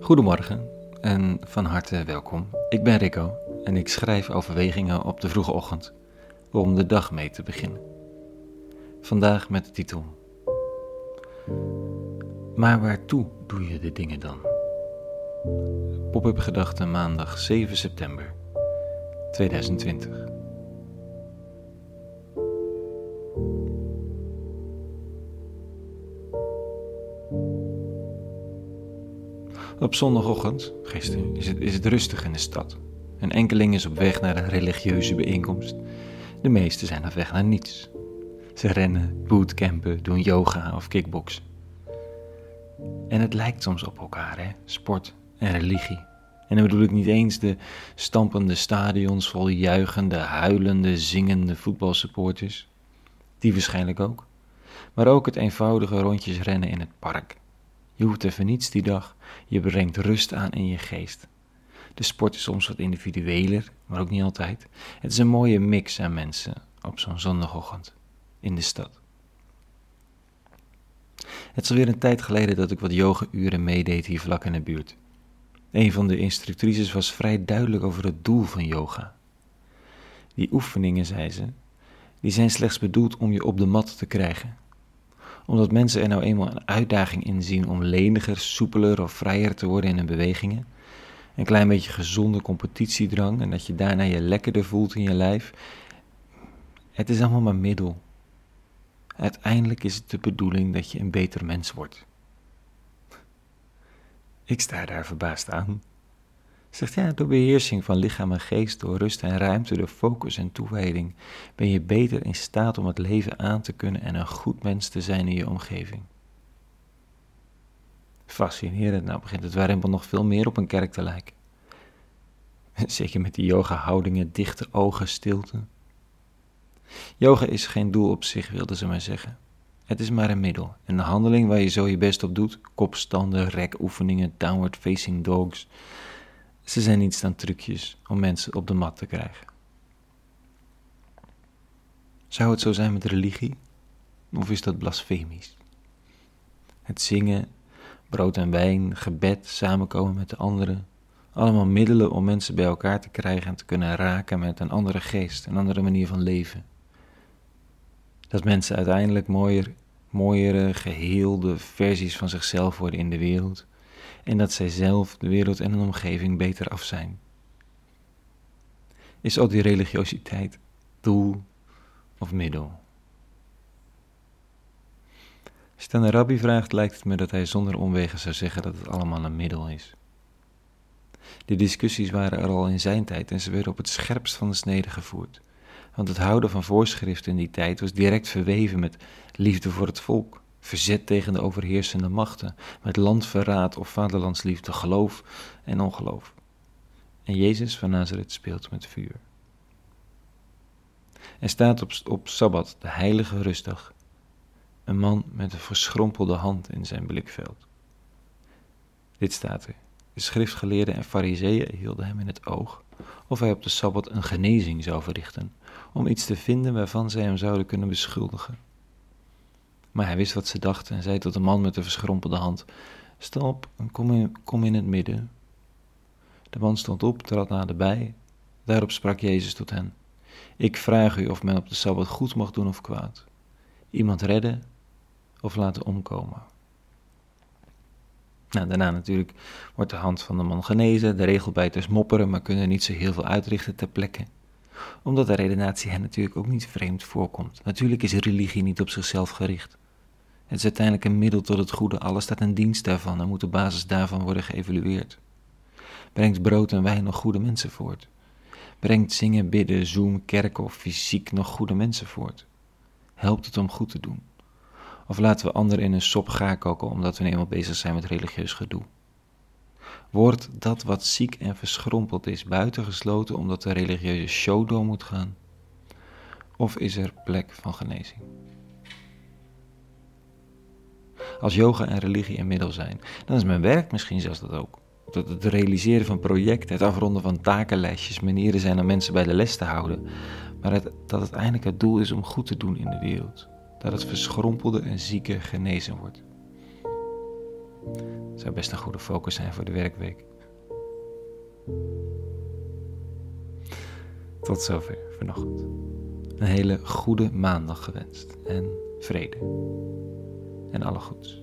Goedemorgen en van harte welkom. Ik ben Rico en ik schrijf overwegingen op de vroege ochtend om de dag mee te beginnen. Vandaag met de titel Maar waartoe doe je de dingen dan? Pop-up gedachten maandag 7 september 2020. Op zondagochtend, gisteren, is het, is het rustig in de stad. Een enkeling is op weg naar een religieuze bijeenkomst. De meesten zijn op weg naar niets. Ze rennen, bootcampen, doen yoga of kickboksen. En het lijkt soms op elkaar, hè? Sport en religie. En dan bedoel ik niet eens de stampende stadions vol juichende, huilende, zingende voetbalsupporters. Die waarschijnlijk ook. Maar ook het eenvoudige rondjes rennen in het park je hoeft even niets die dag. Je brengt rust aan in je geest. De sport is soms wat individueler, maar ook niet altijd. Het is een mooie mix aan mensen op zo'n zondagochtend in de stad. Het is alweer een tijd geleden dat ik wat yoga-uren meedeed hier vlak in de buurt. Een van de instructrices was vrij duidelijk over het doel van yoga. Die oefeningen, zei ze, die zijn slechts bedoeld om je op de mat te krijgen omdat mensen er nou eenmaal een uitdaging in zien om leniger, soepeler of vrijer te worden in hun bewegingen. Een klein beetje gezonde competitiedrang en dat je daarna je lekkerder voelt in je lijf. Het is allemaal maar middel. Uiteindelijk is het de bedoeling dat je een beter mens wordt. Ik sta daar verbaasd aan. Zegt ja, door beheersing van lichaam en geest, door rust en ruimte, door focus en toewijding, ben je beter in staat om het leven aan te kunnen en een goed mens te zijn in je omgeving. Fascinerend, nou begint het warempel nog veel meer op een kerk te lijken. Zeker met die yoga-houdingen, dichte ogen, stilte. Yoga is geen doel op zich, wilden ze maar zeggen. Het is maar een middel, een handeling waar je zo je best op doet, kopstanden, rekoefeningen, downward facing dogs, ze zijn niets dan trucjes om mensen op de mat te krijgen. Zou het zo zijn met religie? Of is dat blasfemisch? Het zingen, brood en wijn, gebed, samenkomen met de anderen, allemaal middelen om mensen bij elkaar te krijgen en te kunnen raken met een andere geest, een andere manier van leven. Dat mensen uiteindelijk mooier, mooiere, geheelde versies van zichzelf worden in de wereld en dat zij zelf, de wereld en hun omgeving beter af zijn. Is al die religiositeit doel of middel? Als de rabbi vraagt, lijkt het me dat hij zonder omwegen zou zeggen dat het allemaal een middel is. De discussies waren er al in zijn tijd en ze werden op het scherpst van de snede gevoerd. Want het houden van voorschriften in die tijd was direct verweven met liefde voor het volk verzet tegen de overheersende machten, met landverraad of vaderlandsliefde, geloof en ongeloof. En Jezus van Nazareth speelt met vuur. Er staat op, op Sabbat, de heilige rustdag, een man met een verschrompelde hand in zijn blikveld. Dit staat er. De schriftgeleerden en fariseeën hielden hem in het oog of hij op de Sabbat een genezing zou verrichten, om iets te vinden waarvan zij hem zouden kunnen beschuldigen. Maar hij wist wat ze dachten en zei tot de man met de verschrompelde hand: Sta op en kom in, kom in het midden. De man stond op, trad naderbij. Daarop sprak Jezus tot hen: Ik vraag u of men op de sabbat goed mag doen of kwaad. Iemand redden of laten omkomen. Nou, daarna natuurlijk wordt de hand van de man genezen. De regelbijters mopperen, maar kunnen niet zo heel veel uitrichten ter plekke omdat de redenatie hen natuurlijk ook niet vreemd voorkomt. Natuurlijk is religie niet op zichzelf gericht. Het is uiteindelijk een middel tot het goede. Alles staat in dienst daarvan en moet op basis daarvan worden geëvalueerd. Brengt brood en wijn nog goede mensen voort? Brengt zingen, bidden, zoom, kerk of fysiek nog goede mensen voort? Helpt het om goed te doen? Of laten we anderen in een sop gaar koken omdat we eenmaal bezig zijn met religieus gedoe? Wordt dat wat ziek en verschrompeld is buitengesloten omdat de religieuze show door moet gaan? Of is er plek van genezing? Als yoga en religie een middel zijn, dan is mijn werk misschien zelfs dat ook. Dat het realiseren van projecten, het afronden van takenlijstjes, manieren zijn om mensen bij de les te houden. Maar het, dat het eindelijk het doel is om goed te doen in de wereld. Dat het verschrompelde en zieke genezen wordt. Zou best een goede focus zijn voor de werkweek. Tot zover vanochtend. Een hele goede maandag gewenst en vrede. En alle goeds.